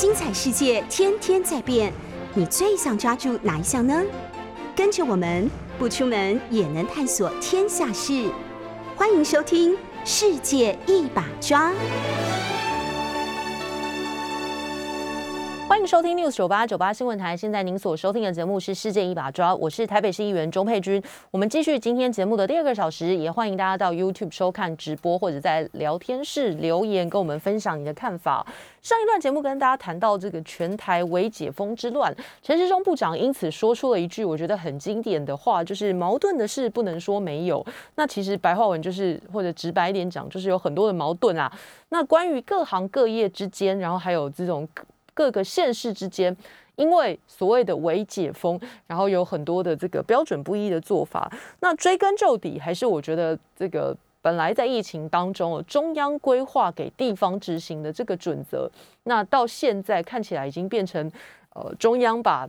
精彩世界天天在变，你最想抓住哪一项呢？跟着我们不出门也能探索天下事，欢迎收听《世界一把抓》。欢迎收听 News 九八九八新闻台。现在您所收听的节目是《世界一把抓》，我是台北市议员钟佩君。我们继续今天节目的第二个小时，也欢迎大家到 YouTube 收看直播，或者在聊天室留言跟我们分享你的看法。上一段节目跟大家谈到这个全台微解封之乱，陈时中部长因此说出了一句我觉得很经典的话，就是矛盾的事不能说没有。那其实白话文就是，或者直白一点讲，就是有很多的矛盾啊。那关于各行各业之间，然后还有这种。各个县市之间，因为所谓的微解封，然后有很多的这个标准不一的做法。那追根究底，还是我觉得这个本来在疫情当中，中央规划给地方执行的这个准则，那到现在看起来已经变成呃中央把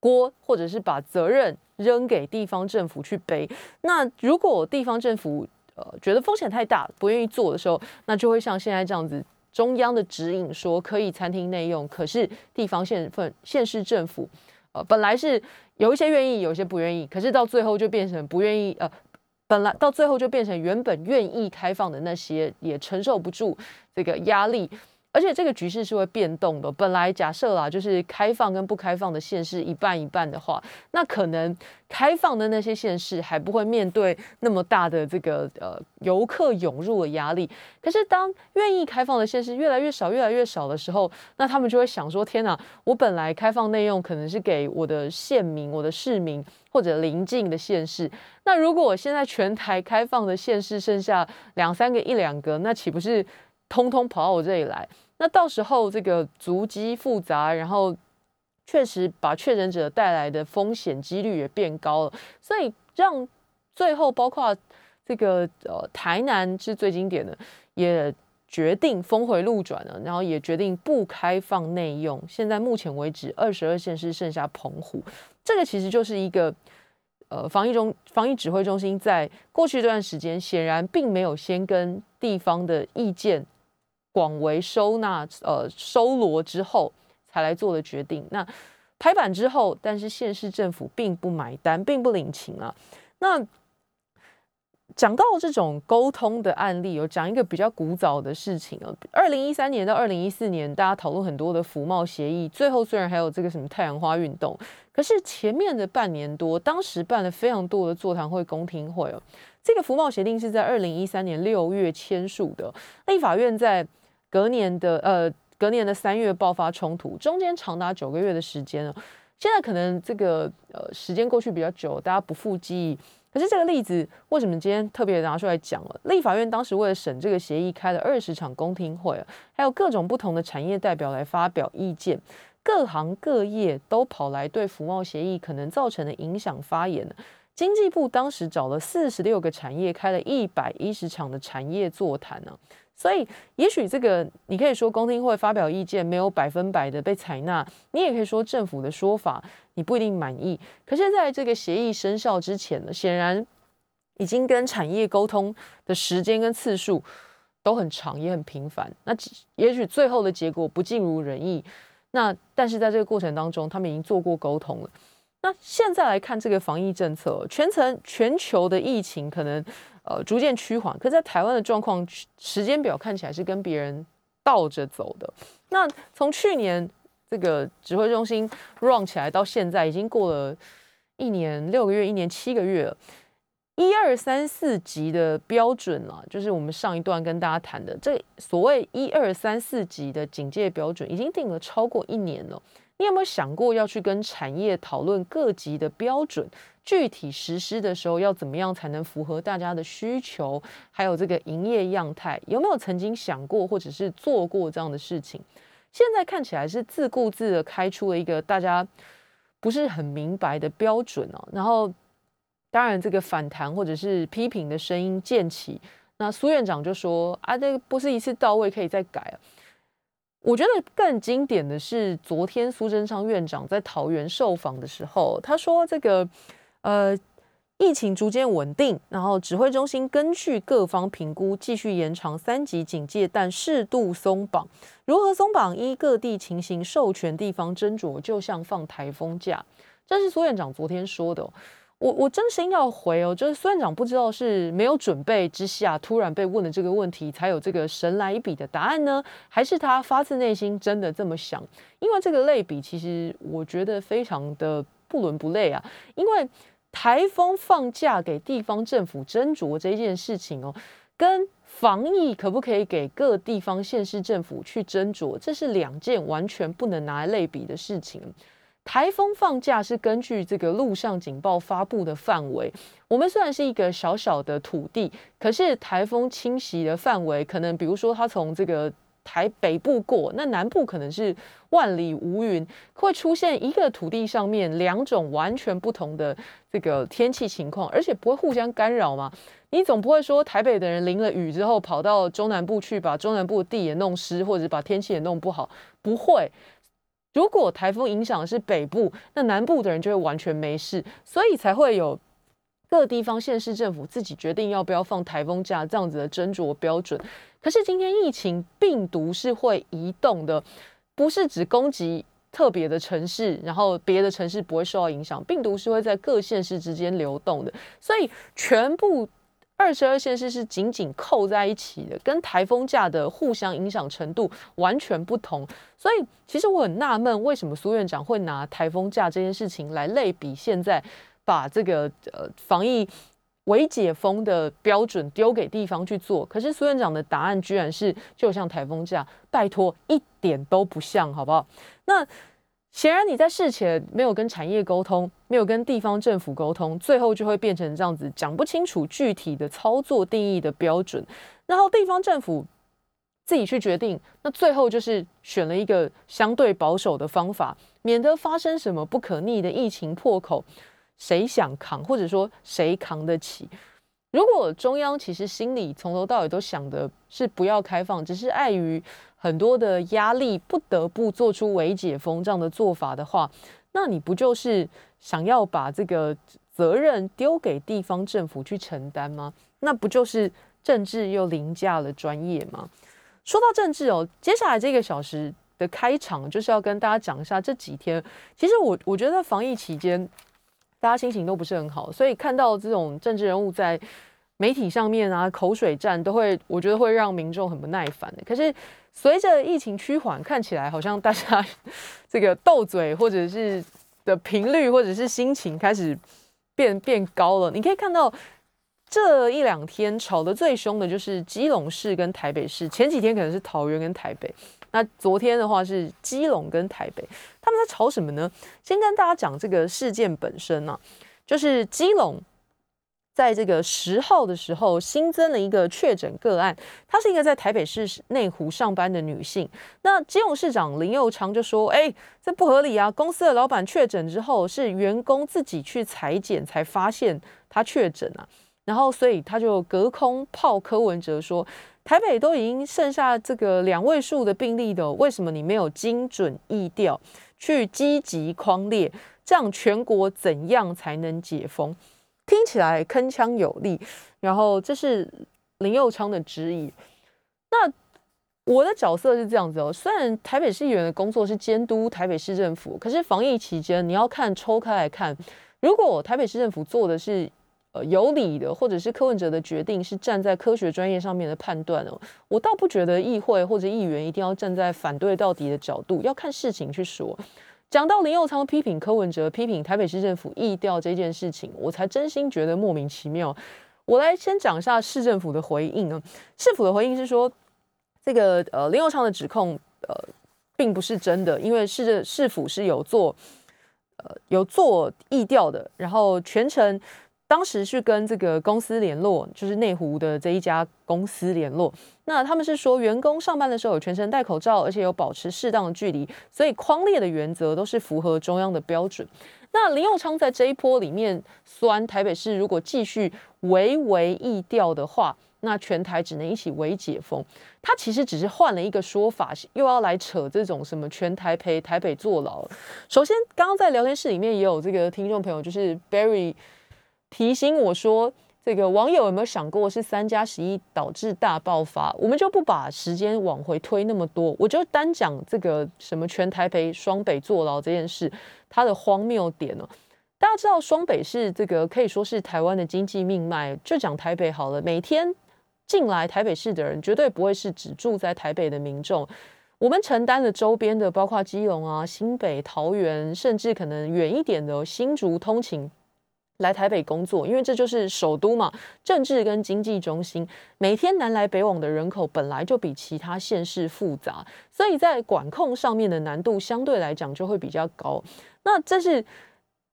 锅或者是把责任扔给地方政府去背。那如果地方政府呃觉得风险太大，不愿意做的时候，那就会像现在这样子。中央的指引说可以餐厅内用，可是地方县份县市政府，呃，本来是有一些愿意，有些不愿意，可是到最后就变成不愿意，呃，本来到最后就变成原本愿意开放的那些也承受不住这个压力。而且这个局势是会变动的。本来假设啦，就是开放跟不开放的县市一半一半的话，那可能开放的那些县市还不会面对那么大的这个呃游客涌入的压力。可是当愿意开放的县市越来越少、越来越少的时候，那他们就会想说：天哪，我本来开放内用可能是给我的县民、我的市民或者邻近的县市，那如果我现在全台开放的县市剩下两三个、一两个，那岂不是？通通跑到我这里来，那到时候这个足迹复杂，然后确实把确诊者带来的风险几率也变高了，所以让最后包括这个呃台南是最经典的，也决定峰回路转了，然后也决定不开放内用。现在目前为止，二十二县市剩下澎湖，这个其实就是一个呃防疫中防疫指挥中心在过去这段时间显然并没有先跟地方的意见。广为收纳，呃，收罗之后才来做的决定。那拍板之后，但是县市政府并不买单，并不领情啊。那讲到这种沟通的案例，有讲一个比较古早的事情啊。二零一三年到二零一四年，大家讨论很多的服贸协议，最后虽然还有这个什么太阳花运动，可是前面的半年多，当时办了非常多的座谈会、公听会哦。这个服贸协定是在二零一三年六月签署的，立法院在。隔年的呃，隔年的三月爆发冲突，中间长达九个月的时间了。现在可能这个呃时间过去比较久，大家不复记忆。可是这个例子为什么今天特别拿出来讲了？立法院当时为了审这个协议，开了二十场公听会，还有各种不同的产业代表来发表意见，各行各业都跑来对服贸协议可能造成的影响发言。经济部当时找了四十六个产业，开了一百一十场的产业座谈呢。所以，也许这个你可以说公听会发表意见没有百分百的被采纳，你也可以说政府的说法你不一定满意。可是，在这个协议生效之前呢，显然已经跟产业沟通的时间跟次数都很长，也很频繁。那也许最后的结果不尽如人意。那但是在这个过程当中，他们已经做过沟通了。那现在来看这个防疫政策，全程全球的疫情可能。呃，逐渐趋缓，可在台湾的状况时间表看起来是跟别人倒着走的。那从去年这个指挥中心 run 起来到现在，已经过了一年六个月，一年七个月了。一二三四级的标准啊，就是我们上一段跟大家谈的这所谓一二三四级的警戒标准，已经定了超过一年了。你有没有想过要去跟产业讨论各级的标准？具体实施的时候要怎么样才能符合大家的需求？还有这个营业样态，有没有曾经想过或者是做过这样的事情？现在看起来是自顾自的开出了一个大家不是很明白的标准哦。然后，当然这个反弹或者是批评的声音渐起。那苏院长就说：“啊，这个不是一次到位，可以再改啊。”我觉得更经典的是昨天苏贞昌院长在桃园受访的时候，他说：“这个。”呃，疫情逐渐稳定，然后指挥中心根据各方评估，继续延长三级警戒，但适度松绑。如何松绑？依各地情形授权地方斟酌，就像放台风假。这是苏院长昨天说的。我我真心要回哦，就是苏院长不知道是没有准备之下突然被问的这个问题，才有这个神来一笔的答案呢，还是他发自内心真的这么想？因为这个类比，其实我觉得非常的不伦不类啊，因为。台风放假给地方政府斟酌这件事情哦，跟防疫可不可以给各地方县市政府去斟酌，这是两件完全不能拿来类比的事情。台风放假是根据这个陆上警报发布的范围，我们虽然是一个小小的土地，可是台风侵袭的范围可能，比如说它从这个。台北部过，那南部可能是万里无云，会出现一个土地上面两种完全不同的这个天气情况，而且不会互相干扰嘛？你总不会说台北的人淋了雨之后跑到中南部去，把中南部的地也弄湿，或者把天气也弄不好？不会。如果台风影响的是北部，那南部的人就会完全没事，所以才会有各地方县市政府自己决定要不要放台风假这样子的斟酌标准。可是今天疫情病毒是会移动的，不是只攻击特别的城市，然后别的城市不会受到影响。病毒是会在各县市之间流动的，所以全部二十二县市是紧紧扣在一起的，跟台风假的互相影响程度完全不同。所以其实我很纳闷，为什么苏院长会拿台风假这件事情来类比现在把这个呃防疫。为解封的标准丢给地方去做，可是苏院长的答案居然是就像台风假，拜托一点都不像，好不好？那显然你在事前没有跟产业沟通，没有跟地方政府沟通，最后就会变成这样子，讲不清楚具体的操作定义的标准，然后地方政府自己去决定，那最后就是选了一个相对保守的方法，免得发生什么不可逆的疫情破口。谁想扛，或者说谁扛得起？如果中央其实心里从头到尾都想的是不要开放，只是碍于很多的压力，不得不做出伪解封这样的做法的话，那你不就是想要把这个责任丢给地方政府去承担吗？那不就是政治又凌驾了专业吗？说到政治哦，接下来这个小时的开场就是要跟大家讲一下这几天，其实我我觉得防疫期间。大家心情都不是很好，所以看到这种政治人物在媒体上面啊口水战，都会我觉得会让民众很不耐烦的。可是随着疫情趋缓，看起来好像大家这个斗嘴或者是的频率或者是心情开始变变高了。你可以看到这一两天吵得最凶的就是基隆市跟台北市，前几天可能是桃园跟台北。那昨天的话是基隆跟台北，他们在吵什么呢？先跟大家讲这个事件本身呢，就是基隆在这个十号的时候新增了一个确诊个案，她是一个在台北市内湖上班的女性。那金融市长林佑昌就说：“哎，这不合理啊！公司的老板确诊之后，是员工自己去裁剪才发现他确诊啊。”然后所以他就隔空炮柯文哲说。台北都已经剩下这个两位数的病例的，为什么你没有精准疫调去积极框列？这样全国怎样才能解封？听起来铿锵有力。然后这是林佑昌的质疑。那我的角色是这样子哦，虽然台北市议员的工作是监督台北市政府，可是防疫期间你要看抽开来看，如果台北市政府做的是。呃，有理的，或者是柯文哲的决定是站在科学专业上面的判断哦，我倒不觉得议会或者议员一定要站在反对到底的角度，要看事情去说。讲到林佑昌批评柯文哲、批评台北市政府议调这件事情，我才真心觉得莫名其妙。我来先讲一下市政府的回应啊，市府的回应是说，这个呃林佑昌的指控呃并不是真的，因为市政市府是有做呃有做议调的，然后全程。当时去跟这个公司联络，就是内湖的这一家公司联络。那他们是说，员工上班的时候有全程戴口罩，而且有保持适当的距离，所以框列的原则都是符合中央的标准。那林佑昌在这一波里面，酸台北市如果继续围围易调的话，那全台只能一起围解封。他其实只是换了一个说法，又要来扯这种什么全台陪台北坐牢。首先，刚刚在聊天室里面也有这个听众朋友，就是 Barry。提醒我说。这个网友有没有想过是三加十一导致大爆发？我们就不把时间往回推那么多，我就单讲这个什么全台北双北坐牢这件事，它的荒谬点呢？大家知道双北是这个可以说是台湾的经济命脉，就讲台北好了。每天进来台北市的人，绝对不会是只住在台北的民众，我们承担了周边的，包括基隆啊、新北、桃园，甚至可能远一点的新竹通勤。来台北工作，因为这就是首都嘛，政治跟经济中心，每天南来北往的人口本来就比其他县市复杂，所以在管控上面的难度相对来讲就会比较高。那这是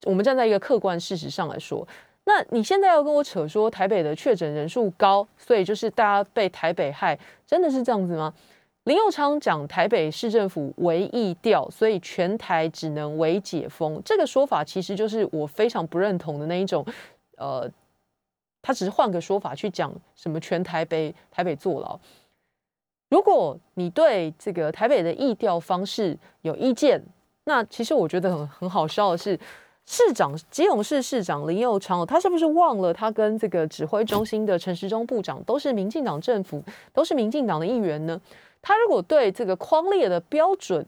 我们站在一个客观事实上来说，那你现在要跟我扯说台北的确诊人数高，所以就是大家被台北害，真的是这样子吗？林佑昌讲台北市政府为疫调，所以全台只能为解封。这个说法其实就是我非常不认同的那一种。呃，他只是换个说法去讲什么全台北台北坐牢。如果你对这个台北的疫调方式有意见，那其实我觉得很很好笑的是，市长基隆市市长林佑昌，他是不是忘了他跟这个指挥中心的陈时中部长都是民进党政府，都是民进党的议员呢？他如果对这个框列的标准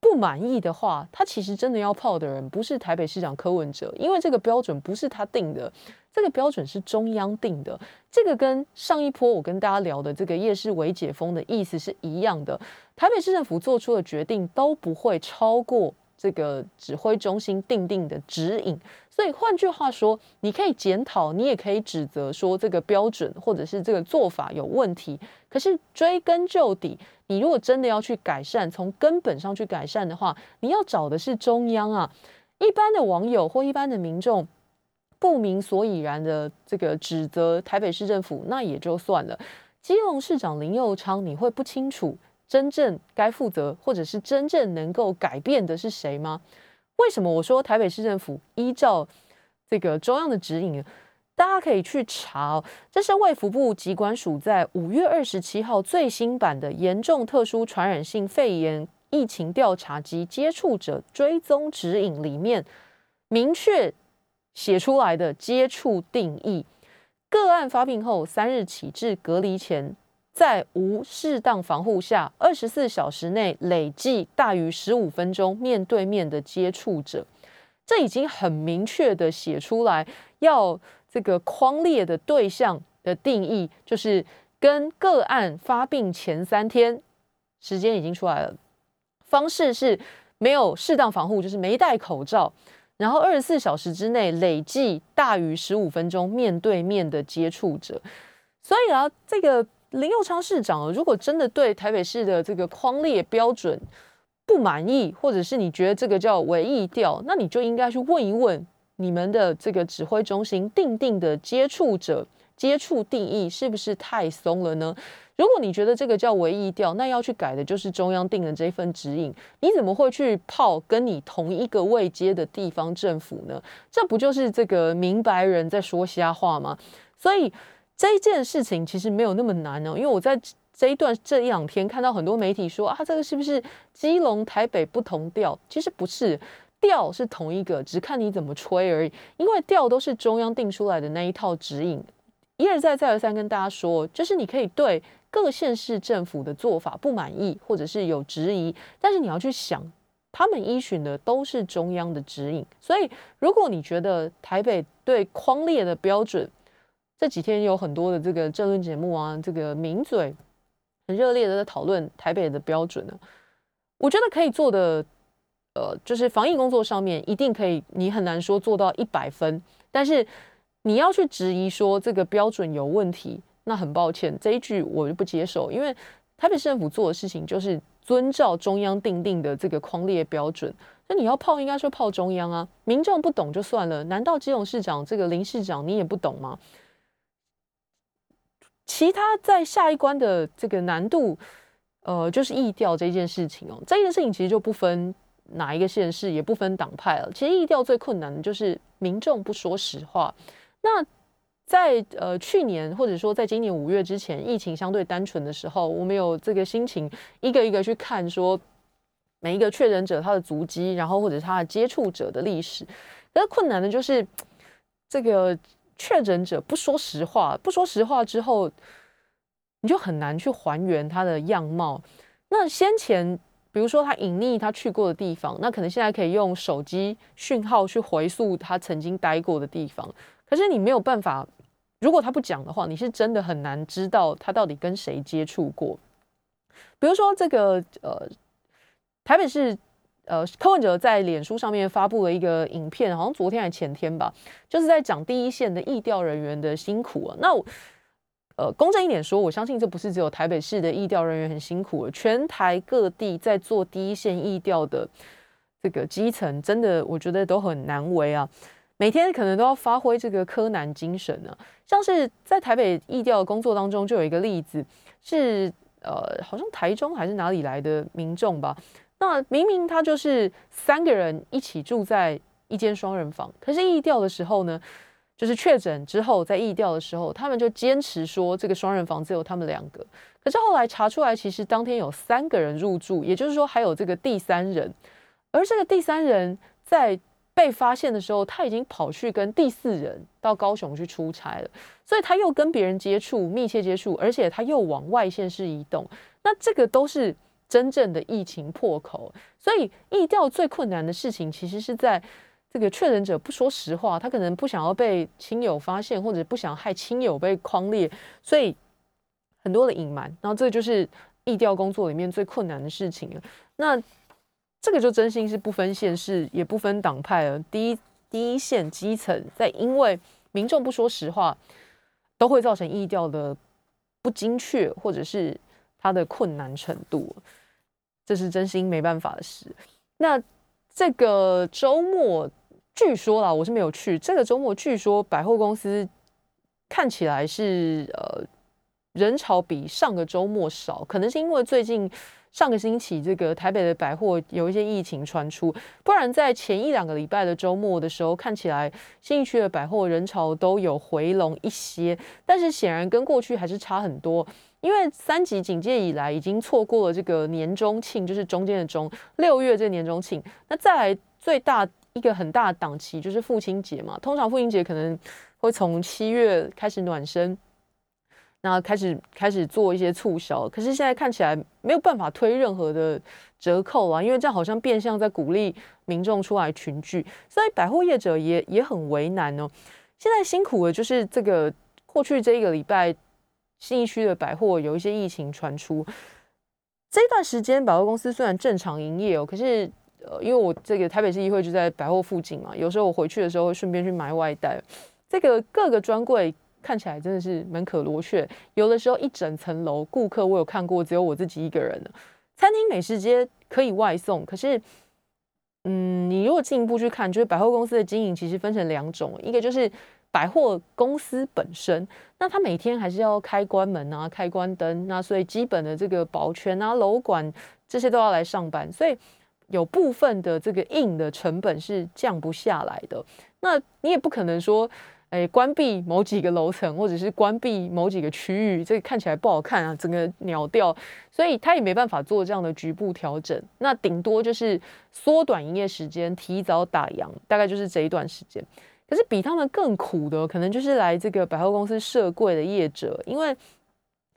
不满意的话，他其实真的要泡的人不是台北市长柯文哲，因为这个标准不是他定的，这个标准是中央定的。这个跟上一波我跟大家聊的这个夜市为解封的意思是一样的。台北市政府做出的决定都不会超过这个指挥中心定定的指引。所以换句话说，你可以检讨，你也可以指责说这个标准或者是这个做法有问题。可是追根究底。你如果真的要去改善，从根本上去改善的话，你要找的是中央啊。一般的网友或一般的民众不明所以然的这个指责台北市政府，那也就算了。基隆市长林佑昌，你会不清楚真正该负责或者是真正能够改变的是谁吗？为什么我说台北市政府依照这个中央的指引？大家可以去查，这是卫福部疾管署在五月二十七号最新版的严重特殊传染性肺炎疫情调查及接触者追踪指引里面明确写出来的接触定义：个案发病后三日起至隔离前，在无适当防护下，二十四小时内累计大于十五分钟面对面的接触者，这已经很明确的写出来要。这个框列的对象的定义，就是跟个案发病前三天时间已经出来了，方式是没有适当防护，就是没戴口罩，然后二十四小时之内累计大于十五分钟面对面的接触者。所以啊，这个林佑昌市长，如果真的对台北市的这个框列标准不满意，或者是你觉得这个叫违意调，那你就应该去问一问。你们的这个指挥中心定定的接触者接触定义是不是太松了呢？如果你觉得这个叫唯一调，那要去改的就是中央定的这份指引。你怎么会去泡跟你同一个位阶的地方政府呢？这不就是这个明白人在说瞎话吗？所以这一件事情其实没有那么难哦。因为我在这一段这一两天看到很多媒体说啊，这个是不是基隆台北不同调？其实不是。调是同一个，只看你怎么吹而已。因为调都是中央定出来的那一套指引，一而再再而三跟大家说，就是你可以对各县市政府的做法不满意，或者是有质疑，但是你要去想，他们依循的都是中央的指引。所以，如果你觉得台北对框列的标准，这几天有很多的这个政论节目啊，这个名嘴很热烈的在讨论台北的标准呢，我觉得可以做的。呃，就是防疫工作上面一定可以，你很难说做到一百分。但是你要去质疑说这个标准有问题，那很抱歉，这一句我就不接受。因为台北市政府做的事情就是遵照中央定定的这个框列标准，那你要泡应该说泡中央啊。民众不懂就算了，难道基隆市长这个林市长你也不懂吗？其他在下一关的这个难度，呃，就是意调这件事情哦，这件事情其实就不分。哪一个县市也不分党派了。其实意调最困难的就是民众不说实话。那在呃去年或者说在今年五月之前，疫情相对单纯的时候，我们有这个心情一个一个去看说每一个确诊者他的足迹，然后或者他的接触者的历史。那困难的就是这个确诊者不说实话，不说实话之后，你就很难去还原他的样貌。那先前，比如说他隐匿他去过的地方，那可能现在可以用手机讯号去回溯他曾经待过的地方。可是你没有办法，如果他不讲的话，你是真的很难知道他到底跟谁接触过。比如说这个呃，台北市呃柯文哲在脸书上面发布了一个影片，好像昨天还前天吧，就是在讲第一线的疫调人员的辛苦啊。那。呃，公正一点说，我相信这不是只有台北市的疫调人员很辛苦，全台各地在做第一线疫调的这个基层，真的我觉得都很难为啊。每天可能都要发挥这个柯南精神呢。像是在台北疫调工作当中，就有一个例子是，呃，好像台中还是哪里来的民众吧？那明明他就是三个人一起住在一间双人房，可是疫调的时候呢？就是确诊之后，在疫调的时候，他们就坚持说这个双人房只有他们两个。可是后来查出来，其实当天有三个人入住，也就是说还有这个第三人。而这个第三人在被发现的时候，他已经跑去跟第四人到高雄去出差了，所以他又跟别人接触、密切接触，而且他又往外县市移动。那这个都是真正的疫情破口。所以疫调最困难的事情，其实是在。这个确诊者不说实话，他可能不想要被亲友发现，或者不想害亲友被框列，所以很多的隐瞒。然后这就是疫调工作里面最困难的事情了。那这个就真心是不分县市，也不分党派了。第一第一线基层在因为民众不说实话，都会造成疫调的不精确，或者是它的困难程度，这是真心没办法的事。那这个周末。据说啦，我是没有去。这个周末据说百货公司看起来是呃人潮比上个周末少，可能是因为最近上个星期这个台北的百货有一些疫情传出，不然在前一两个礼拜的周末的时候，看起来新义区的百货人潮都有回笼一些。但是显然跟过去还是差很多，因为三级警戒以来已经错过了这个年中庆，就是中间的中六月这个年中庆，那再来最大。一个很大的档期就是父亲节嘛，通常父亲节可能会从七月开始暖身，那开始开始做一些促销，可是现在看起来没有办法推任何的折扣啊，因为这样好像变相在鼓励民众出来群聚，所以百货业者也也很为难哦。现在辛苦的就是这个过去这一个礼拜，新一区的百货有一些疫情传出，这段时间百货公司虽然正常营业哦，可是。呃，因为我这个台北市议会就在百货附近嘛，有时候我回去的时候会顺便去买外带。这个各个专柜看起来真的是门可罗雀，有的时候一整层楼顾客我有看过，只有我自己一个人的。餐厅美食街可以外送，可是，嗯，你如果进一步去看，就是百货公司的经营其实分成两种，一个就是百货公司本身，那它每天还是要开关门啊、开关灯，那所以基本的这个保全啊、楼管这些都要来上班，所以。有部分的这个硬的成本是降不下来的，那你也不可能说，哎，关闭某几个楼层，或者是关闭某几个区域，这个看起来不好看啊，整个鸟掉，所以他也没办法做这样的局部调整，那顶多就是缩短营业时间，提早打烊，大概就是这一段时间。可是比他们更苦的，可能就是来这个百货公司设柜的业者，因为。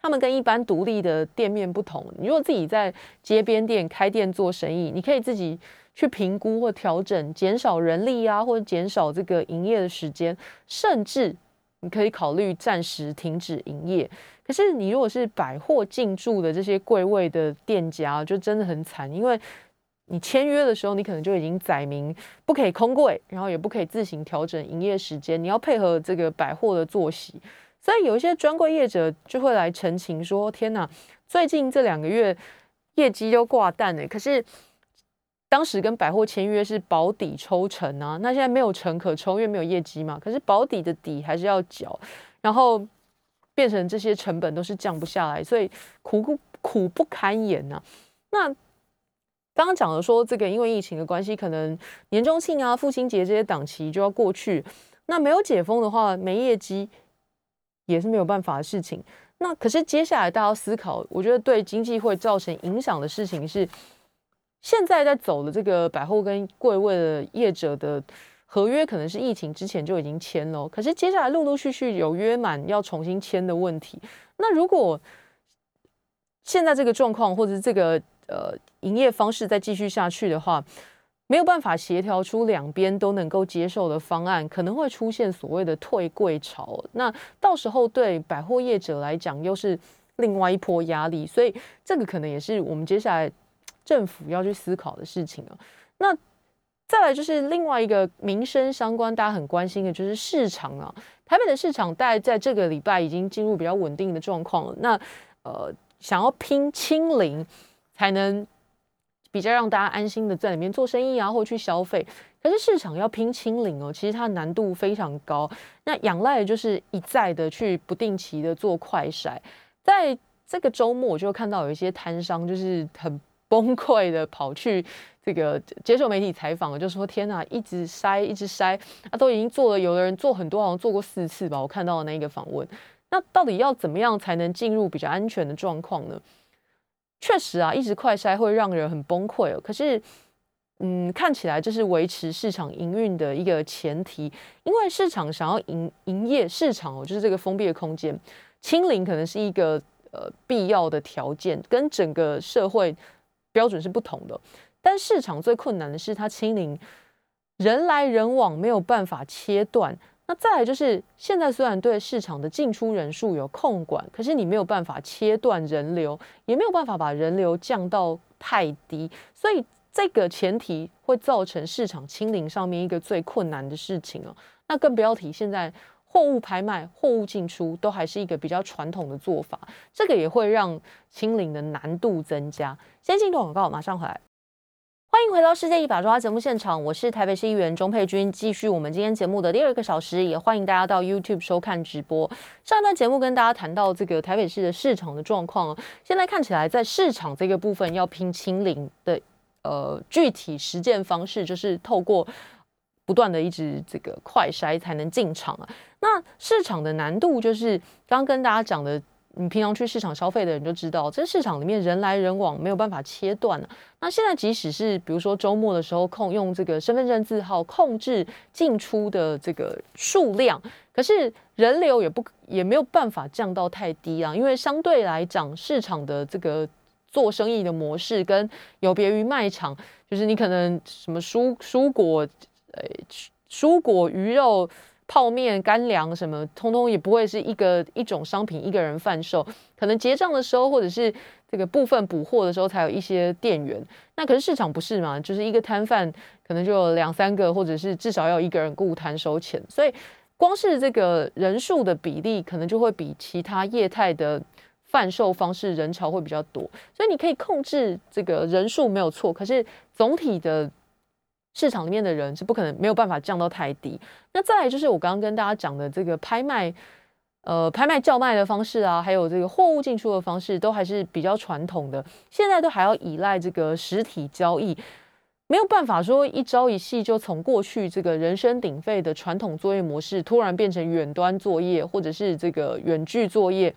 他们跟一般独立的店面不同，你如果自己在街边店开店做生意，你可以自己去评估或调整，减少人力啊，或者减少这个营业的时间，甚至你可以考虑暂时停止营业。可是你如果是百货进驻的这些柜位的店家，就真的很惨，因为你签约的时候，你可能就已经载明不可以空柜，然后也不可以自行调整营业时间，你要配合这个百货的作息。所以有一些专柜业者就会来澄清说：“天哪，最近这两个月业绩都挂蛋了。可是当时跟百货签约是保底抽成啊，那现在没有成可抽，因为没有业绩嘛。可是保底的底还是要缴，然后变成这些成本都是降不下来，所以苦苦苦不堪言呐。那刚刚讲了说，这个因为疫情的关系，可能年终庆啊、父亲节这些档期就要过去，那没有解封的话，没业绩。”也是没有办法的事情。那可是接下来大家思考，我觉得对经济会造成影响的事情是，现在在走的这个百货跟柜位的业者的合约可能是疫情之前就已经签了，可是接下来陆陆续续有约满要重新签的问题。那如果现在这个状况或者是这个呃营业方式再继续下去的话，没有办法协调出两边都能够接受的方案，可能会出现所谓的退柜潮。那到时候对百货业者来讲，又是另外一波压力。所以这个可能也是我们接下来政府要去思考的事情啊。那再来就是另外一个民生相关，大家很关心的就是市场啊。台北的市场大概在这个礼拜已经进入比较稳定的状况了。那呃，想要拼清零才能。比较让大家安心的在里面做生意啊，或去消费。可是市场要拼清零哦，其实它难度非常高。那仰赖的就是一再的去不定期的做快筛。在这个周末，我就看到有一些摊商就是很崩溃的跑去这个接受媒体采访，就说：“天哪，一直筛，一直筛啊，都已经做了，有的人做很多，好像做过四次吧。”我看到的那个访问，那到底要怎么样才能进入比较安全的状况呢？确实啊，一直快筛会让人很崩溃哦。可是，嗯，看起来这是维持市场营运的一个前提，因为市场想要营营业，市场哦就是这个封闭的空间，清零可能是一个呃必要的条件，跟整个社会标准是不同的。但市场最困难的是它清零，人来人往没有办法切断。那再来就是，现在虽然对市场的进出人数有控管，可是你没有办法切断人流，也没有办法把人流降到太低，所以这个前提会造成市场清零上面一个最困难的事情哦。那更不要提现在货物拍卖、货物进出都还是一个比较传统的做法，这个也会让清零的难度增加。先进段广告，马上回来。欢迎回到《世界一把抓》节目现场，我是台北市议员钟佩君，继续我们今天节目的第二个小时，也欢迎大家到 YouTube 收看直播。上一段节目跟大家谈到这个台北市的市场的状况，现在看起来在市场这个部分要拼清零的，呃，具体实践方式就是透过不断的一直这个快筛才能进场啊。那市场的难度就是刚刚跟大家讲的。你平常去市场消费的人就知道，这市场里面人来人往，没有办法切断那现在即使是比如说周末的时候控用这个身份证字号控制进出的这个数量，可是人流也不也没有办法降到太低啊，因为相对来讲，市场的这个做生意的模式跟有别于卖场，就是你可能什么蔬蔬果，呃，蔬果鱼肉。泡面、干粮什么，通通也不会是一个一种商品一个人贩售，可能结账的时候或者是这个部分补货的时候才有一些店员。那可是市场不是嘛？就是一个摊贩可能就有两三个，或者是至少要一个人顾摊收钱。所以光是这个人数的比例，可能就会比其他业态的贩售方式人潮会比较多。所以你可以控制这个人数没有错，可是总体的。市场里面的人是不可能没有办法降到太低。那再来就是我刚刚跟大家讲的这个拍卖，呃，拍卖叫卖的方式啊，还有这个货物进出的方式，都还是比较传统的。现在都还要依赖这个实体交易，没有办法说一朝一夕就从过去这个人声鼎沸的传统作业模式，突然变成远端作业或者是这个远距作业。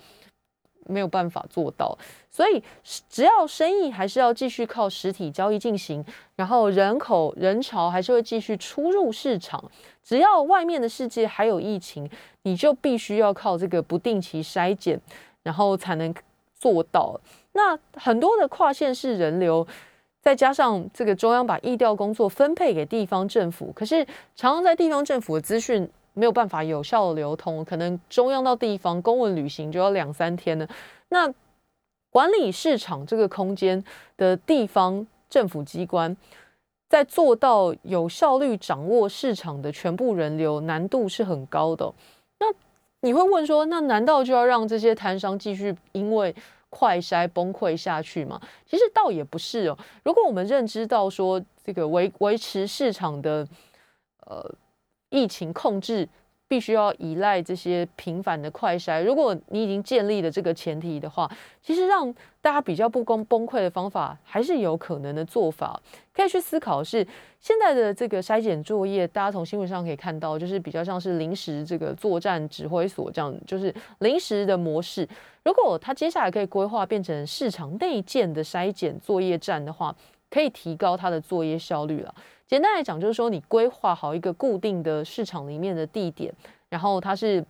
没有办法做到，所以只要生意还是要继续靠实体交易进行，然后人口人潮还是会继续出入市场。只要外面的世界还有疫情，你就必须要靠这个不定期筛检，然后才能做到。那很多的跨县市人流，再加上这个中央把疫调工作分配给地方政府，可是常常在地方政府的资讯。没有办法有效的流通，可能中央到地方公文旅行就要两三天呢。那管理市场这个空间的地方政府机关，在做到有效率掌握市场的全部人流，难度是很高的。那你会问说，那难道就要让这些摊商继续因为快筛崩溃下去吗？其实倒也不是哦。如果我们认知到说，这个维维持市场的，呃。疫情控制必须要依赖这些频繁的快筛。如果你已经建立了这个前提的话，其实让大家比较不崩崩溃的方法还是有可能的做法。可以去思考是现在的这个筛检作业，大家从新闻上可以看到，就是比较像是临时这个作战指挥所这样，就是临时的模式。如果它接下来可以规划变成市场内建的筛检作业站的话，可以提高它的作业效率了。简单来讲，就是说你规划好一个固定的市场里面的地点，然后它是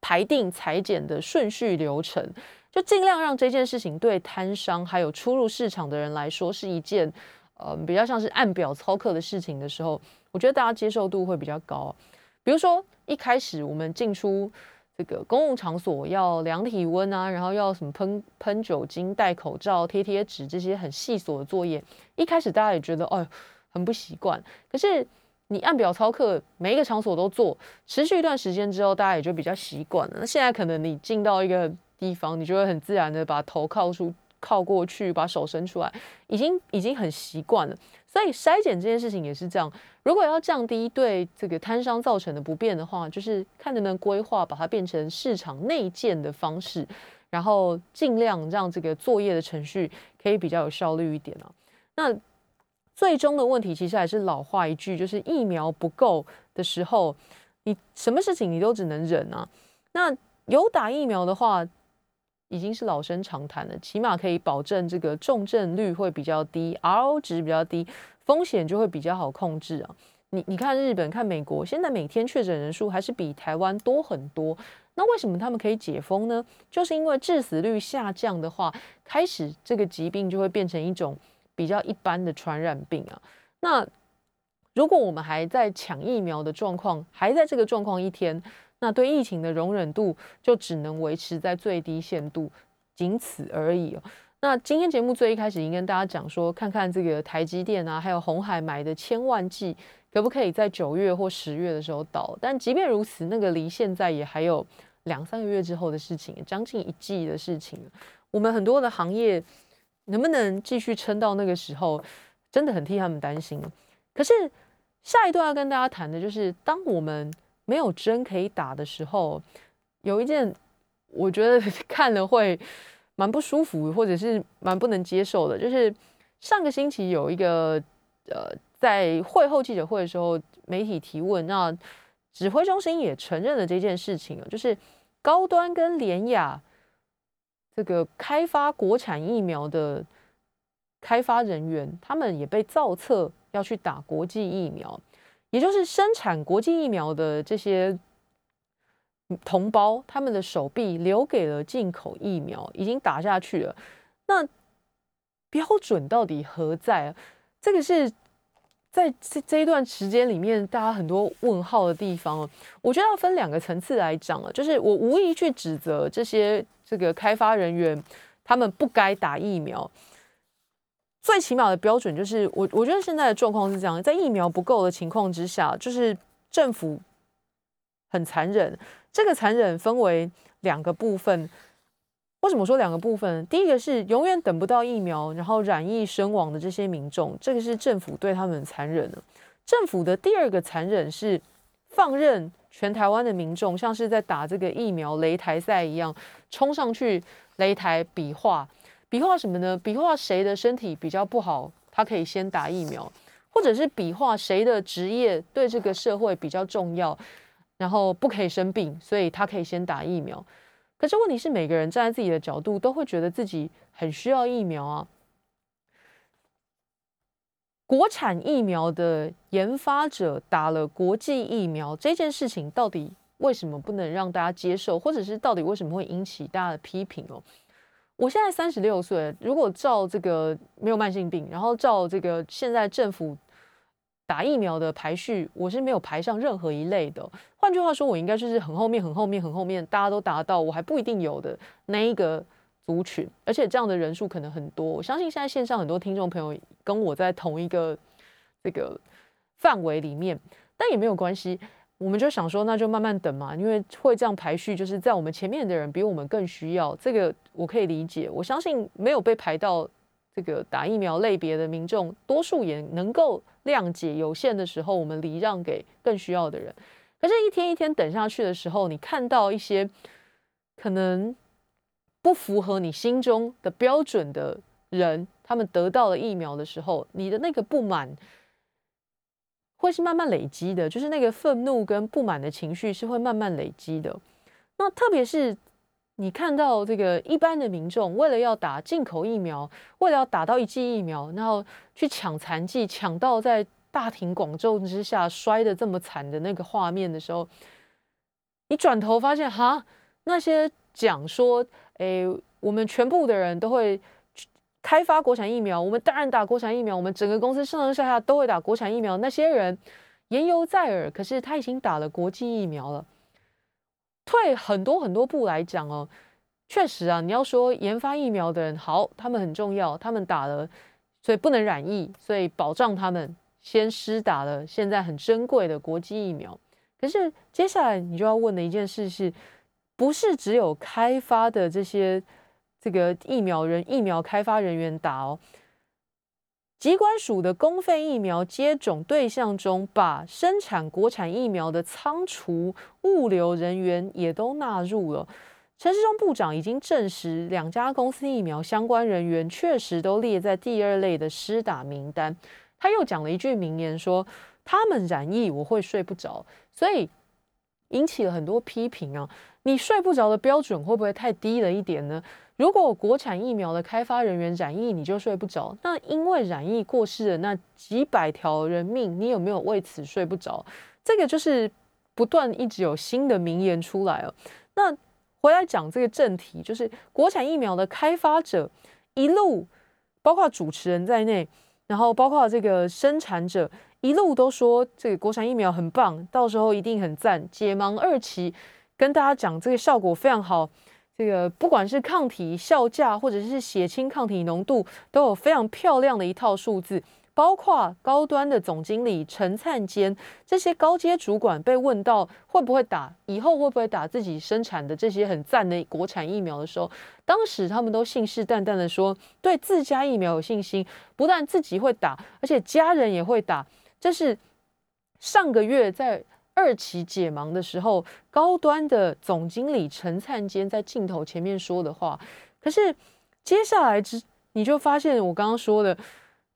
排定裁剪的顺序流程，就尽量让这件事情对摊商还有出入市场的人来说是一件呃比较像是按表操课的事情的时候，我觉得大家接受度会比较高。比如说一开始我们进出。这个公共场所要量体温啊，然后要什么喷喷酒精、戴口罩、贴贴纸这些很细琐的作业，一开始大家也觉得哦很不习惯。可是你按表操课，每一个场所都做，持续一段时间之后，大家也就比较习惯了。那现在可能你进到一个地方，你就会很自然的把头靠出靠过去，把手伸出来，已经已经很习惯了。所以筛检这件事情也是这样。如果要降低对这个摊商造成的不便的话，就是看能不能规划把它变成市场内建的方式，然后尽量让这个作业的程序可以比较有效率一点啊。那最终的问题其实还是老话一句，就是疫苗不够的时候，你什么事情你都只能忍啊。那有打疫苗的话，已经是老生常谈了，起码可以保证这个重症率会比较低，R O 值比较低，风险就会比较好控制啊。你你看日本，看美国，现在每天确诊人数还是比台湾多很多。那为什么他们可以解封呢？就是因为致死率下降的话，开始这个疾病就会变成一种比较一般的传染病啊。那如果我们还在抢疫苗的状况，还在这个状况一天。那对疫情的容忍度就只能维持在最低限度，仅此而已哦。那今天节目最一开始已经跟大家讲说，看看这个台积电啊，还有红海买的千万剂，可不可以在九月或十月的时候到？但即便如此，那个离现在也还有两三个月之后的事情，将近一季的事情。我们很多的行业能不能继续撑到那个时候，真的很替他们担心。可是下一段要跟大家谈的就是，当我们没有针可以打的时候，有一件我觉得看了会蛮不舒服，或者是蛮不能接受的，就是上个星期有一个呃，在会后记者会的时候，媒体提问，那指挥中心也承认了这件事情，就是高端跟联雅这个开发国产疫苗的开发人员，他们也被造册要去打国际疫苗。也就是生产国际疫苗的这些同胞，他们的手臂留给了进口疫苗，已经打下去了。那标准到底何在？这个是在这这一段时间里面，大家很多问号的地方。我觉得要分两个层次来讲啊，就是我无意去指责这些这个开发人员，他们不该打疫苗。最起码的标准就是，我我觉得现在的状况是这样，在疫苗不够的情况之下，就是政府很残忍。这个残忍分为两个部分。为什么说两个部分？第一个是永远等不到疫苗，然后染疫身亡的这些民众，这个是政府对他们残忍的。政府的第二个残忍是放任全台湾的民众，像是在打这个疫苗擂台赛一样，冲上去擂台比划。比划什么呢？比划谁的身体比较不好，他可以先打疫苗，或者是比划谁的职业对这个社会比较重要，然后不可以生病，所以他可以先打疫苗。可是问题是，每个人站在自己的角度，都会觉得自己很需要疫苗啊。国产疫苗的研发者打了国际疫苗这件事情，到底为什么不能让大家接受，或者是到底为什么会引起大家的批评哦？我现在三十六岁，如果照这个没有慢性病，然后照这个现在政府打疫苗的排序，我是没有排上任何一类的。换句话说，我应该就是很后面、很后面、很后面，大家都达到，我还不一定有的那一个族群。而且这样的人数可能很多。我相信现在线上很多听众朋友跟我在同一个这个范围里面，但也没有关系。我们就想说，那就慢慢等嘛，因为会这样排序，就是在我们前面的人比我们更需要这个，我可以理解。我相信没有被排到这个打疫苗类别的民众，多数也能够谅解。有限的时候，我们礼让给更需要的人。可是，一天一天等下去的时候，你看到一些可能不符合你心中的标准的人，他们得到了疫苗的时候，你的那个不满。会是慢慢累积的，就是那个愤怒跟不满的情绪是会慢慢累积的。那特别是你看到这个一般的民众，为了要打进口疫苗，为了要打到一剂疫苗，然后去抢残剂，抢到在大庭广众之下摔得这么惨的那个画面的时候，你转头发现，哈，那些讲说，哎，我们全部的人都会开发国产疫苗，我们当然打国产疫苗，我们整个公司上上下下都会打国产疫苗。那些人言犹在耳，可是他已经打了国际疫苗了。退很多很多步来讲哦，确实啊，你要说研发疫苗的人好，他们很重要，他们打了，所以不能染疫，所以保障他们先施打了现在很珍贵的国际疫苗。可是接下来你就要问的一件事是，不是只有开发的这些这个疫苗人、疫苗开发人员打哦？疾管署的公费疫苗接种对象中，把生产国产疫苗的仓储、物流人员也都纳入了。陈世忠部长已经证实，两家公司疫苗相关人员确实都列在第二类的施打名单。他又讲了一句名言，说他们染疫我会睡不着，所以引起了很多批评啊。你睡不着的标准会不会太低了一点呢？如果国产疫苗的开发人员染疫，你就睡不着。那因为染疫过世的那几百条人命，你有没有为此睡不着？这个就是不断一直有新的名言出来了。那回来讲这个正题，就是国产疫苗的开发者一路，包括主持人在内，然后包括这个生产者一路都说这个国产疫苗很棒，到时候一定很赞。解盲二期跟大家讲，这个效果非常好。这个不管是抗体效价，或者是血清抗体浓度，都有非常漂亮的一套数字。包括高端的总经理陈灿坚这些高阶主管被问到会不会打，以后会不会打自己生产的这些很赞的国产疫苗的时候，当时他们都信誓旦旦的说对自家疫苗有信心，不但自己会打，而且家人也会打。这是上个月在。二期解盲的时候，高端的总经理陈灿坚在镜头前面说的话。可是接下来之，你就发现我刚刚说的，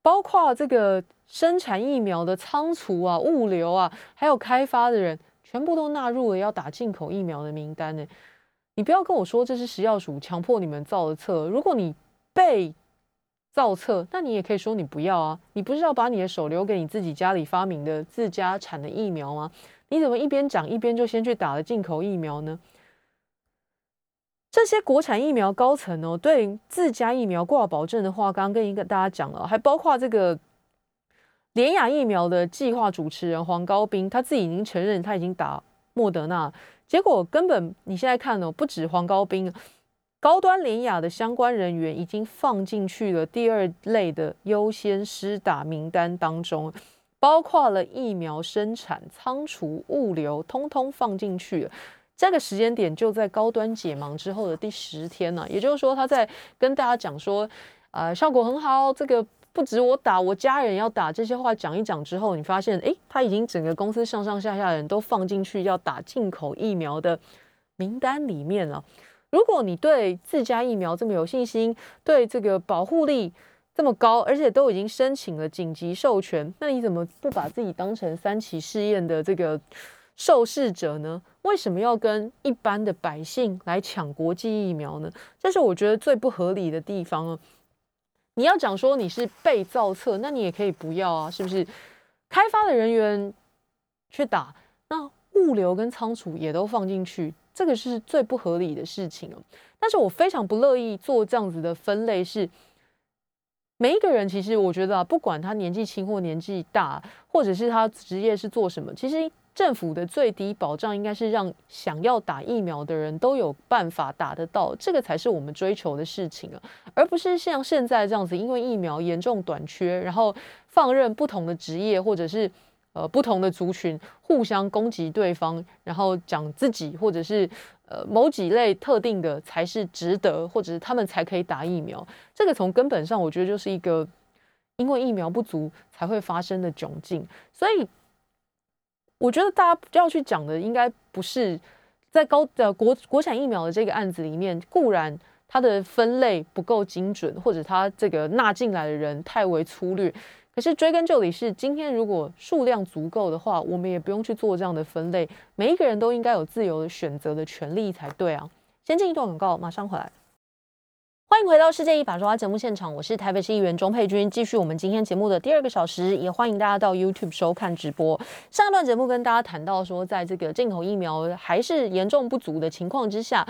包括这个生产疫苗的仓储啊、物流啊，还有开发的人，全部都纳入了要打进口疫苗的名单呢。你不要跟我说这是食药署强迫你们造的册。如果你被造册，那你也可以说你不要啊。你不是要把你的手留给你自己家里发明的自家产的疫苗吗？你怎么一边讲一边就先去打了进口疫苗呢？这些国产疫苗高层哦，对自家疫苗挂保证的话，刚刚跟一个大家讲了，还包括这个联雅疫苗的计划主持人黄高斌，他自己已经承认他已经打莫德纳，结果根本你现在看哦，不止黄高斌，高端联雅的相关人员已经放进去了第二类的优先施打名单当中。包括了疫苗生产、仓储、物流，通通放进去了。这个时间点就在高端解盲之后的第十天呢，也就是说，他在跟大家讲说，呃，效果很好，这个不止我打，我家人要打，这些话讲一讲之后，你发现，哎，他已经整个公司上上下下的人都放进去要打进口疫苗的名单里面了。如果你对自家疫苗这么有信心，对这个保护力，这么高，而且都已经申请了紧急授权，那你怎么不把自己当成三期试验的这个受试者呢？为什么要跟一般的百姓来抢国际疫苗呢？这是我觉得最不合理的地方。你要讲说你是被造册，那你也可以不要啊，是不是？开发的人员去打，那物流跟仓储也都放进去，这个是最不合理的事情了。但是我非常不乐意做这样子的分类，是。每一个人，其实我觉得啊，不管他年纪轻或年纪大，或者是他职业是做什么，其实政府的最低保障应该是让想要打疫苗的人都有办法打得到，这个才是我们追求的事情啊，而不是像现在这样子，因为疫苗严重短缺，然后放任不同的职业或者是呃不同的族群互相攻击对方，然后讲自己或者是。呃，某几类特定的才是值得，或者是他们才可以打疫苗。这个从根本上，我觉得就是一个因为疫苗不足才会发生的窘境。所以，我觉得大家要去讲的，应该不是在高的国国产疫苗的这个案子里面，固然它的分类不够精准，或者它这个纳进来的人太为粗略。可是追根究底是，今天如果数量足够的话，我们也不用去做这样的分类。每一个人都应该有自由的选择的权利才对啊！先进一段广告，马上回来。欢迎回到世界一把抓节目现场，我是台北市议员钟佩君，继续我们今天节目的第二个小时，也欢迎大家到 YouTube 收看直播。上一段节目跟大家谈到说，在这个进口疫苗还是严重不足的情况之下，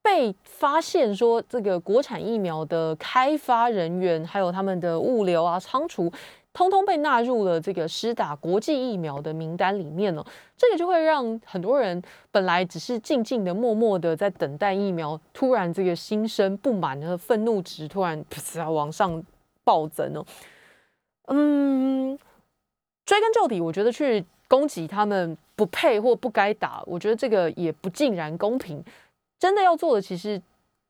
被发现说这个国产疫苗的开发人员还有他们的物流啊、仓储。通通被纳入了这个施打国际疫苗的名单里面了，这个就会让很多人本来只是静静的、默默的在等待疫苗，突然这个心生不满和愤怒值突然啪往上暴增哦。嗯，追根究底，我觉得去攻击他们不配或不该打，我觉得这个也不尽然公平。真的要做的，其实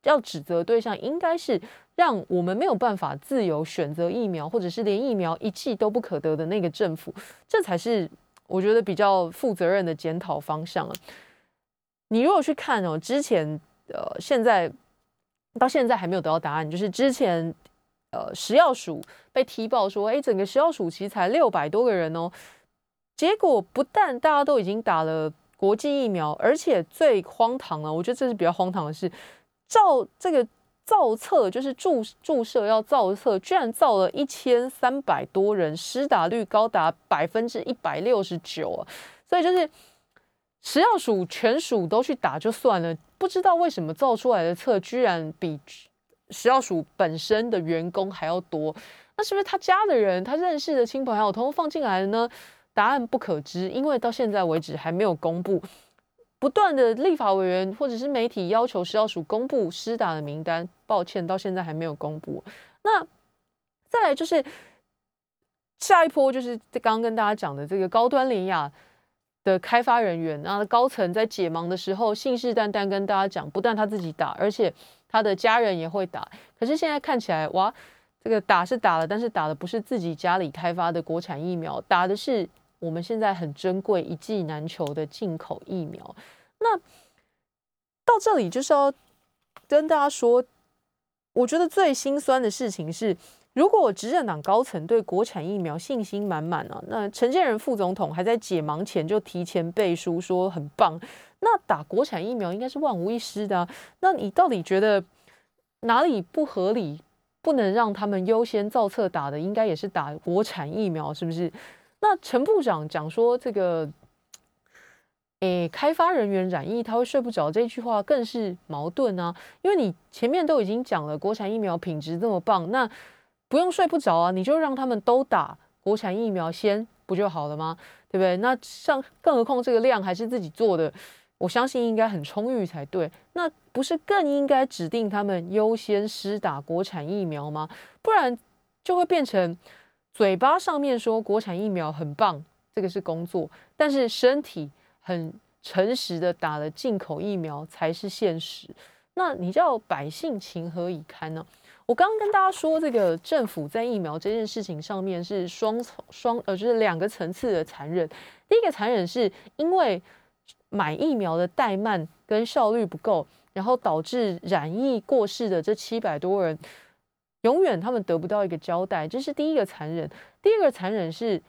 要指责对象应该是。让我们没有办法自由选择疫苗，或者是连疫苗一剂都不可得的那个政府，这才是我觉得比较负责任的检讨方向了。你如果去看哦，之前呃，现在到现在还没有得到答案，就是之前呃，食药署被踢爆说，哎，整个食药署其实才六百多个人哦，结果不但大家都已经打了国际疫苗，而且最荒唐了，我觉得这是比较荒唐的事，照这个。造册就是注注射要造册，居然造了一千三百多人，施打率高达百分之一百六十九啊！所以就是食药署全署都去打就算了，不知道为什么造出来的册居然比食药署本身的员工还要多，那是不是他家的人、他认识的亲朋好友通通放进来了呢？答案不可知，因为到现在为止还没有公布。不断的立法委员或者是媒体要求食药署公布施打的名单，抱歉，到现在还没有公布。那再来就是下一波，就是刚刚跟大家讲的这个高端联雅的开发人员，那高层在解盲的时候信誓旦旦跟大家讲，不但他自己打，而且他的家人也会打。可是现在看起来，哇，这个打是打了，但是打的不是自己家里开发的国产疫苗，打的是。我们现在很珍贵、一剂难求的进口疫苗，那到这里就是要跟大家说，我觉得最心酸的事情是，如果执政党高层对国产疫苗信心满满啊，那陈建仁副总统还在解盲前就提前背书说很棒，那打国产疫苗应该是万无一失的。那你到底觉得哪里不合理？不能让他们优先造册打的，应该也是打国产疫苗，是不是？那陈部长讲说这个，诶，开发人员染疫他会睡不着，这句话更是矛盾啊！因为你前面都已经讲了，国产疫苗品质这么棒，那不用睡不着啊，你就让他们都打国产疫苗先不就好了吗？对不对？那像更何况这个量还是自己做的，我相信应该很充裕才对。那不是更应该指定他们优先施打国产疫苗吗？不然就会变成。嘴巴上面说国产疫苗很棒，这个是工作，但是身体很诚实的打了进口疫苗才是现实。那你叫百姓情何以堪呢？我刚刚跟大家说，这个政府在疫苗这件事情上面是双层双呃，就是两个层次的残忍。第一个残忍是因为买疫苗的怠慢跟效率不够，然后导致染疫过世的这七百多人。永远他们得不到一个交代，这是第一个残忍。第二个残忍是，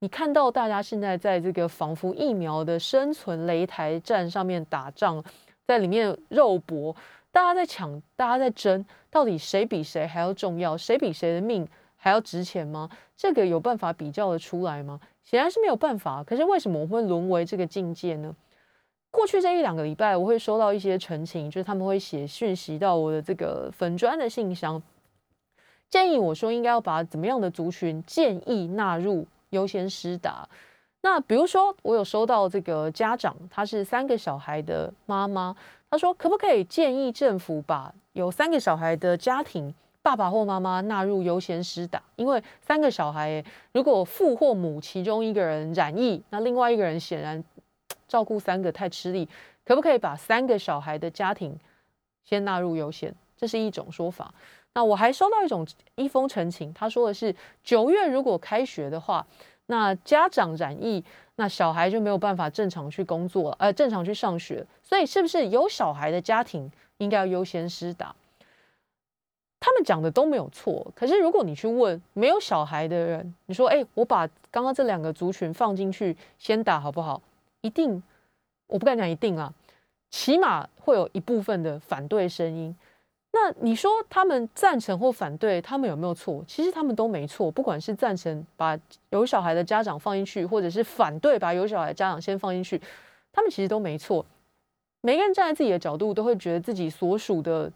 你看到大家现在在这个仿佛疫苗的生存擂台战上面打仗，在里面肉搏，大家在抢，大家在争，到底谁比谁还要重要？谁比谁的命还要值钱吗？这个有办法比较的出来吗？显然是没有办法。可是为什么我会沦为这个境界呢？过去这一两个礼拜，我会收到一些陈情，就是他们会写讯息到我的这个粉砖的信箱。建议我说应该要把怎么样的族群建议纳入优先施打？那比如说我有收到这个家长，他是三个小孩的妈妈，他说可不可以建议政府把有三个小孩的家庭爸爸或妈妈纳入优先施打？因为三个小孩，如果父或母其中一个人染疫，那另外一个人显然照顾三个太吃力，可不可以把三个小孩的家庭先纳入优先？这是一种说法。那我还收到一种一封陈情，他说的是九月如果开学的话，那家长染疫，那小孩就没有办法正常去工作了，呃，正常去上学。所以是不是有小孩的家庭应该要优先施打？他们讲的都没有错。可是如果你去问没有小孩的人，你说，哎，我把刚刚这两个族群放进去先打好不好？一定，我不敢讲一定啊，起码会有一部分的反对声音。那你说他们赞成或反对，他们有没有错？其实他们都没错。不管是赞成把有小孩的家长放进去，或者是反对把有小孩家长先放进去，他们其实都没错。每个人站在自己的角度，都会觉得自己所属的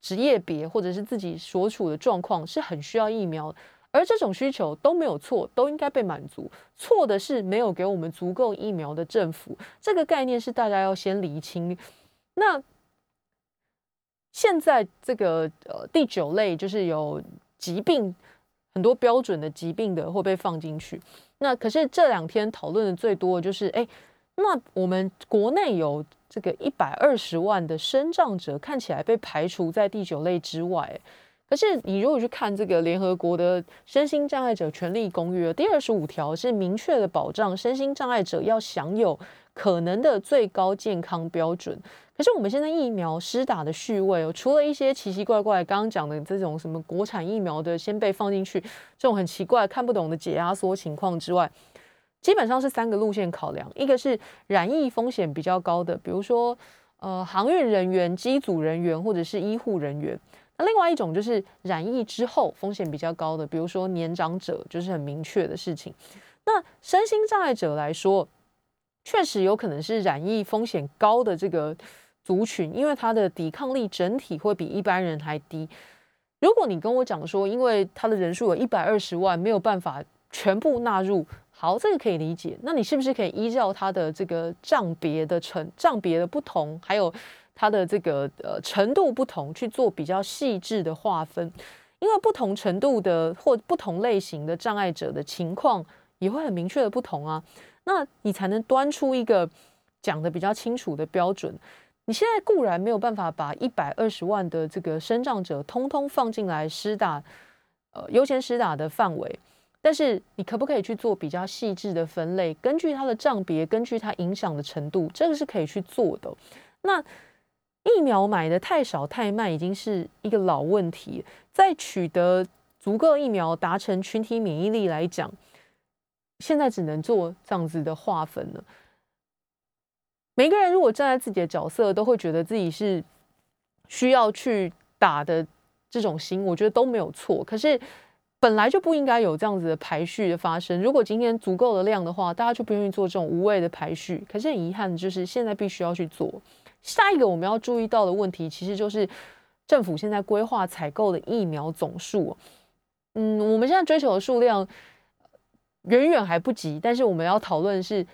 职业别，或者是自己所处的状况是很需要疫苗，而这种需求都没有错，都应该被满足。错的是没有给我们足够疫苗的政府，这个概念是大家要先厘清。那现在这个呃第九类就是有疾病很多标准的疾病的会被放进去。那可是这两天讨论的最多的就是，哎，那我们国内有这个一百二十万的生障者看起来被排除在第九类之外。可是你如果去看这个联合国的身心障碍者权利公约第二十五条，是明确的保障身心障碍者要享有可能的最高健康标准。可是我们现在疫苗施打的序位哦，除了一些奇奇怪怪刚刚讲的这种什么国产疫苗的先被放进去，这种很奇怪看不懂的解压缩情况之外，基本上是三个路线考量：一个是染疫风险比较高的，比如说呃航运人员、机组人员或者是医护人员；那另外一种就是染疫之后风险比较高的，比如说年长者，就是很明确的事情。那身心障碍者来说，确实有可能是染疫风险高的这个。族群，因为他的抵抗力整体会比一般人还低。如果你跟我讲说，因为他的人数有一百二十万，没有办法全部纳入，好，这个可以理解。那你是不是可以依照他的这个账别的程账别的不同，还有他的这个呃程度不同，去做比较细致的划分？因为不同程度的或不同类型的障碍者的情况也会很明确的不同啊。那你才能端出一个讲的比较清楚的标准。你现在固然没有办法把一百二十万的这个生长者通通放进来施打，呃，优先施打的范围，但是你可不可以去做比较细致的分类？根据它的账别，根据它影响的程度，这个是可以去做的。那疫苗买的太少太慢，已经是一个老问题。在取得足够疫苗，达成群体免疫力来讲，现在只能做这样子的划分了。每个人如果站在自己的角色，都会觉得自己是需要去打的这种心，我觉得都没有错。可是本来就不应该有这样子的排序的发生。如果今天足够的量的话，大家就不愿意做这种无谓的排序。可是很遗憾，就是现在必须要去做。下一个我们要注意到的问题，其实就是政府现在规划采购的疫苗总数。嗯，我们现在追求的数量远远还不及，但是我们要讨论是。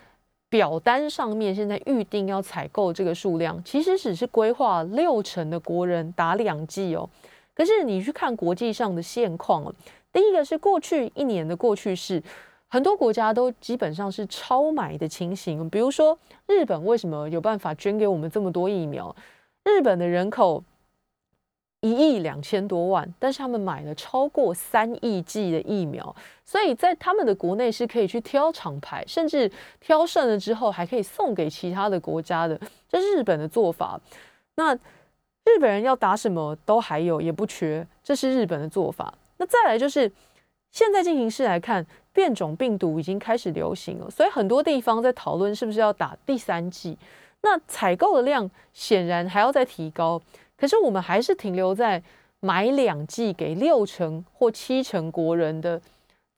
表单上面现在预定要采购这个数量，其实只是规划六成的国人打两剂哦。可是你去看国际上的现况第一个是过去一年的过去式，很多国家都基本上是超买的情形。比如说日本为什么有办法捐给我们这么多疫苗？日本的人口。一亿两千多万，但是他们买了超过三亿剂的疫苗，所以在他们的国内是可以去挑厂牌，甚至挑剩了之后还可以送给其他的国家的。这是日本的做法。那日本人要打什么都还有，也不缺，这是日本的做法。那再来就是现在进行式来看，变种病毒已经开始流行了，所以很多地方在讨论是不是要打第三剂。那采购的量显然还要再提高。可是我们还是停留在买两剂给六成或七成国人的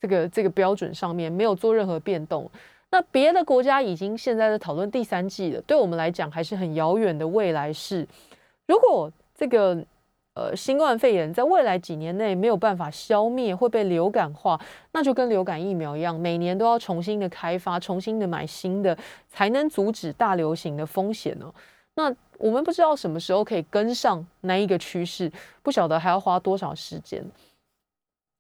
这个这个标准上面，没有做任何变动。那别的国家已经现在在讨论第三季了，对我们来讲还是很遥远的未来式。如果这个呃新冠肺炎在未来几年内没有办法消灭，会被流感化，那就跟流感疫苗一样，每年都要重新的开发，重新的买新的，才能阻止大流行的风险呢。那我们不知道什么时候可以跟上那一个趋势，不晓得还要花多少时间。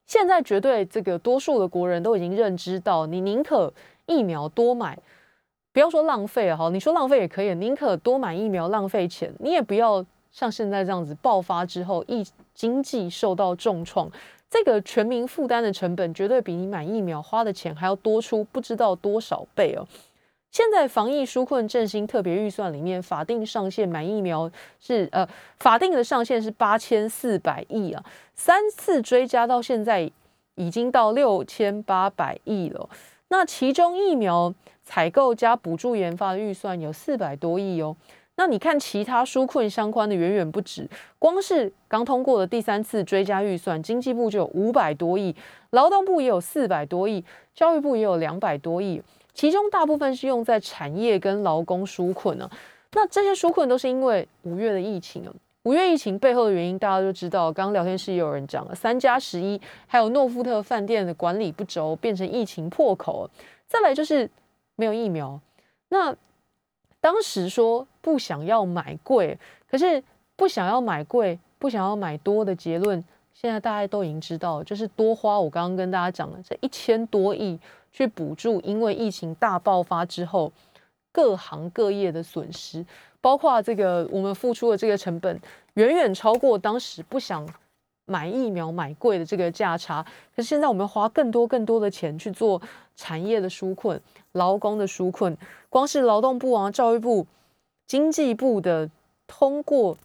现在绝对这个多数的国人都已经认知到，你宁可疫苗多买，不要说浪费哈，你说浪费也可以，宁可多买疫苗浪费钱，你也不要像现在这样子爆发之后，疫经济受到重创，这个全民负担的成本绝对比你买疫苗花的钱还要多出不知道多少倍哦。现在防疫纾困振兴特别预算里面，法定上限买疫苗是呃，法定的上限是八千四百亿啊，三次追加到现在已经到六千八百亿了。那其中疫苗采购加补助研发的预算有四百多亿哦。那你看其他纾困相关的远远不止，光是刚通过的第三次追加预算，经济部就有五百多亿，劳动部也有四百多亿，教育部也有两百多亿，其中大部分是用在产业跟劳工纾困呢。那这些纾困都是因为五月的疫情啊，五月疫情背后的原因大家都知道，刚刚聊天室也有人讲了，三加十一，还有诺富特饭店的管理不周，变成疫情破口，再来就是没有疫苗，那。当时说不想要买贵，可是不想要买贵，不想要买多的结论，现在大家都已经知道，就是多花我刚刚跟大家讲的这一千多亿去补助，因为疫情大爆发之后各行各业的损失，包括这个我们付出的这个成本，远远超过当时不想买疫苗买贵的这个价差。可是现在我们花更多更多的钱去做产业的纾困、劳工的纾困。光是劳动部啊、教育部、经济部的通过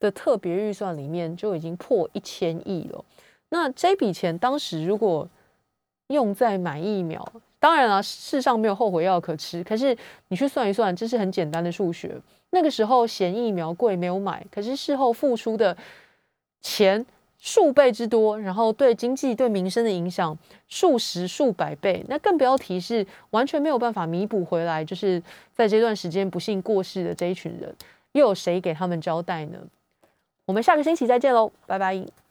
的特别预算里面就已经破一千亿了。那这笔钱当时如果用在买疫苗，当然了，世上没有后悔药可吃。可是你去算一算，这是很简单的数学。那个时候嫌疫苗贵没有买，可是事后付出的钱。数倍之多，然后对经济、对民生的影响数十、数百倍，那更不要提是完全没有办法弥补回来，就是在这段时间不幸过世的这一群人，又有谁给他们交代呢？我们下个星期再见喽，拜拜。